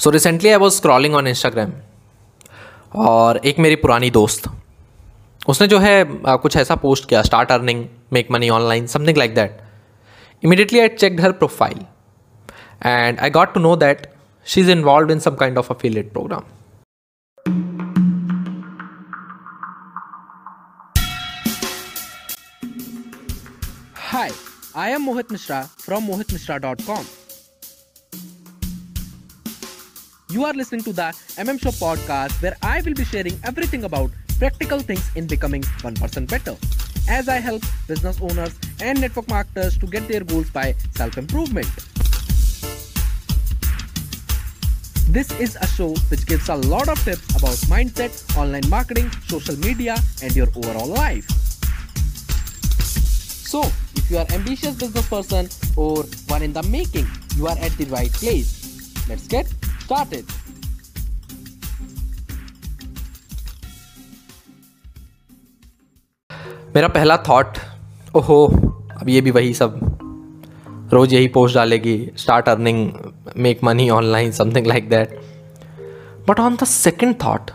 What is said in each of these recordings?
So recently I was scrolling on Instagram और एक मेरी पुरानी दोस्त उसने जो है कुछ ऐसा पोस्ट किया start earning make money online something like that immediately I checked her profile and I got to know that she is involve in some kind of affiliate program Hi, I am Mohit Mishra from mohitmishra.com. You are listening to the MM Show podcast where I will be sharing everything about practical things in becoming 1% better as I help business owners and network marketers to get their goals by self improvement. This is a show which gives a lot of tips about mindset, online marketing, social media, and your overall life. So, if you are ambitious business person or one in the making, you are at the right place. Let's get started. मेरा पहला thought ओहो, अब ये भी वही सब। रोज़ यही post डालेगी start earning make money online something like that but on the second thought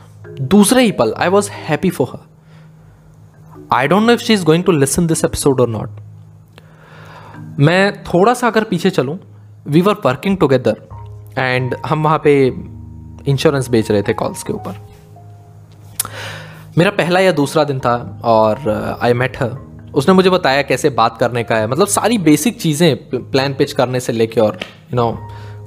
दूसरे ही पल I was happy for her I don't know if she is going to listen this episode और नॉट मैं थोड़ा सा अगर पीछे चलूँ we were working together and हम वहाँ पे इंश्योरेंस बेच रहे थे कॉल्स के ऊपर। मेरा पहला या दूसरा दिन था और आई मेट हर उसने मुझे बताया कैसे बात करने का है। मतलब सारी बेसिक चीज़ें प्लान पिच करने से लेके और यू नो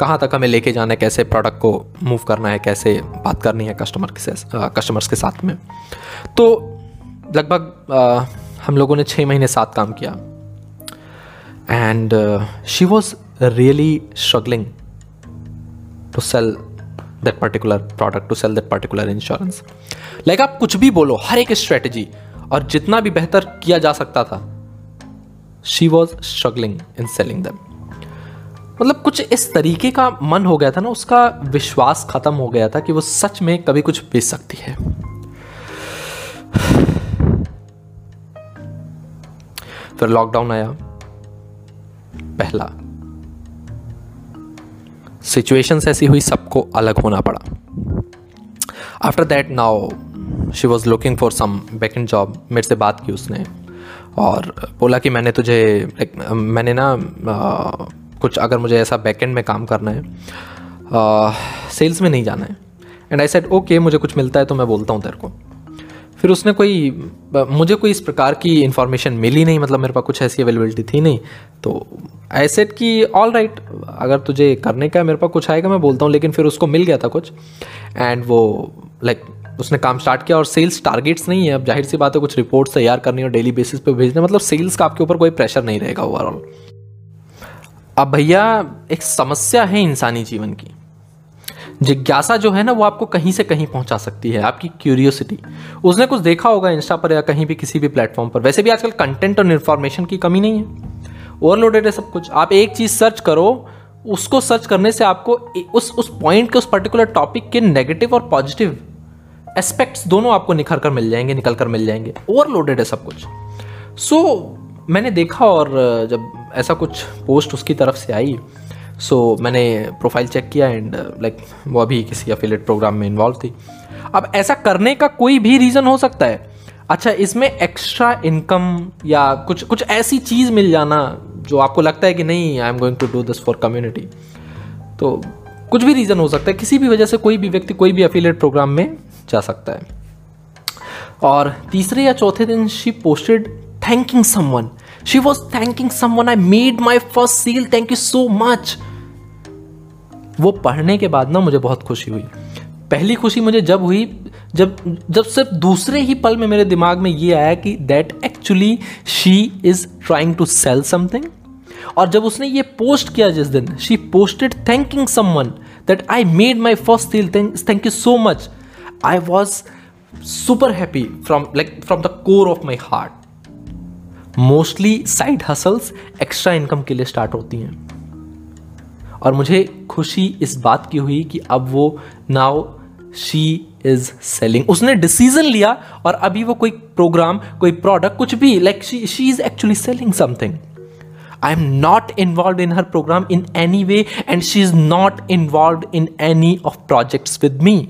कहाँ तक हमें लेके जाना है, कैसे प्रोडक्ट को मूव करना है, कैसे बात करनी है कस्टमर के कस्टमर्स के साथ में। तो लगभग हम लोगों ने छः महीने साथ काम किया। And she was really struggling to sell that particular product to sell that particular insurance like आप कुछ भी बोलो, हर एक स्ट्रेटजी और जितना भी बेहतर किया जा सकता था she was struggling in selling them मतलब कुछ इस तरीके का मन हो गया था ना, उसका विश्वास खत्म हो गया था कि वो सच में कभी कुछ बेच सकती है। फिर लॉकडाउन आया, पहला सिचुएशंस ऐसी हुई, सबको अलग होना पड़ा। After that now she was looking for some backend job मेरे से बात की उसने और बोला कि मैंने तुझे मैंने ना कुछ अगर मुझे ऐसा बैकेंड में काम करना है सेल्स में नहीं जाना है। एंड आई सेड ओके मुझे कुछ मिलता है तो मैं बोलता हूँ तेरे को। फिर उसने कोई मुझे कोई इस प्रकार की इन्फॉर्मेशन मिली नहीं मतलब मेरे पास कुछ ऐसी अवेलेबिलिटी थी नहीं तो आई की ऑल राइट right, अगर तुझे करने का मेरे पास कुछ आएगा मैं बोलता हूँ लेकिन फिर उसको मिल गया था कुछ। एंड वो लाइक like, उसने काम स्टार्ट किया और सेल्स टारगेट्स नहीं है। अब ज़ाहिर सी बात है कुछ रिपोर्ट्स तैयार करनी और डेली बेसिस पे भेजना। मतलब सेल्स का आपके ऊपर कोई प्रेशर नहीं रहेगा ओवरऑल अब भैया एक समस्या है इंसानी जीवन की। जिज्ञासा जो है ना वो आपको कहीं से कहीं पहुँचा सकती है आपकी क्यूरियोसिटी उसने कुछ देखा होगा इंस्टा पर या कहीं भी किसी भी प्लेटफॉर्म पर। वैसे भी आजकल कंटेंट और इन्फॉर्मेशन की कमी नहीं है। ओवरलोडेड है सब कुछ। आप एक चीज़ सर्च करो उसको सर्च करने से आपको उस उस पॉइंट के उस पर्टिकुलर टॉपिक के नेगेटिव और पॉजिटिव एस्पेक्ट्स दोनों आपको निखर कर मिल जाएँगे निकल कर मिल जाएँगे। ओवरलोडेड है सब कुछ। सो so, मैंने देखा और जब ऐसा कुछ पोस्ट उसकी तरफ़ से आई सो so, मैंने प्रोफ़ाइल चेक किया एंड लाइक like, वो अभी किसी अफिलेट प्रोग्राम में इन्वॉल्व थी। अब ऐसा करने का कोई भी रीज़न हो सकता है। अच्छा इसमें एक्स्ट्रा इनकम या कुछ कुछ ऐसी चीज़ मिल जाना जो आपको लगता है कि नहीं I am going to do this for community तो कुछ भी रीज़न हो सकता है, किसी भी वजह से कोई भी व्यक्ति, कोई भी अफिलेट प्रोग्राम में जा सकता है। और तीसरे या चौथे दिन she posted thanking someone she was thanking someone I made my first sale thank you so much वो पढ़ने के बाद ना मुझे बहुत खुशी हुई। पहली खुशी मुझे जब हुई जब जब सिर्फ़ दूसरे ही पल में मेरे दिमाग में ये आया कि that actually she is trying to sell something और जब उसने ये पोस्ट किया जिस दिन she posted thanking someone that I made my first sale thank you so much I was super happy from like from the core of my heart mostly side hustles extra income के लिए start होती हैं। और मुझे खुशी इस बात की हुई कि अब वो नाउ शी इज़ सेलिंग उसने डिसीज़न लिया और अभी वो कोई प्रोग्राम कोई प्रोडक्ट कुछ भी like she she is actually selling something I am not involve in her program in any way and she is not involve in any of projects with me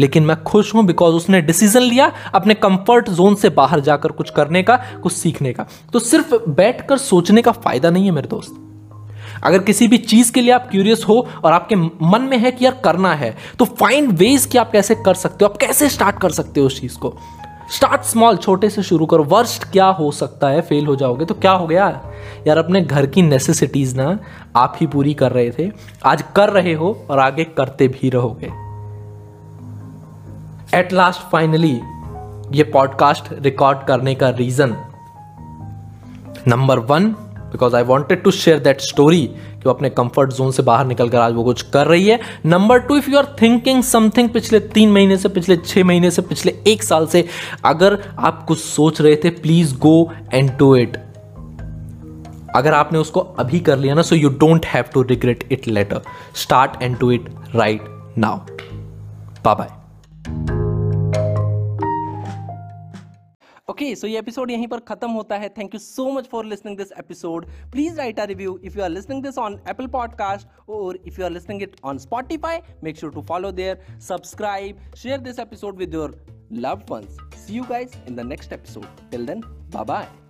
लेकिन मैं खुश हूँ बिकॉज़ उसने decision लिया अपने comfort zone से बाहर जाकर कुछ करने का, कुछ सीखने का। तो सिर्फ़ बैठकर सोचने का फ़ायदा नहीं है मेरे दोस्त। अगर किसी भी चीज़ के लिए आप क्यूरियस हो और आपके मन में है कि यार करना है तो फाइंड वेज कि आप कैसे कर सकते हो, आप कैसे स्टार्ट कर सकते हो उस चीज़ को। स्टार्ट स्मॉल छोटे से शुरू करो। वर्स्ट क्या हो सकता है? फेल हो जाओगे तो क्या हो गया? यार अपने घर की नेसेसिटीज ना आप ही पूरी कर रहे थे। आज कर रहे हो और आगे करते भी रहोगे। एट लास्ट फाइनली ये पॉडकास्ट रिकॉर्ड करने का reason number one because I wanted to share that story कि वो अपने कंफर्ट जोन से बाहर निकल कर आज वो कुछ कर रही है। Number two if you are thinking something पिछले तीन महीने से, पिछले छह महीने से, पिछले एक साल से, अगर आप कुछ सोच रहे थे please go and do it अगर आपने उसको अभी कर लिया ना so you don't have to regret it later start and do it right now bye bye okay so ये एपिसोड यहीं पर खत्म होता है। Thank you so much for listening this episode please write a review if you are listening this on Apple podcast और if you are listening it on Spotify make sure to follow there subscribe share this episode with your loved ones. See you guys in the next episode. Till then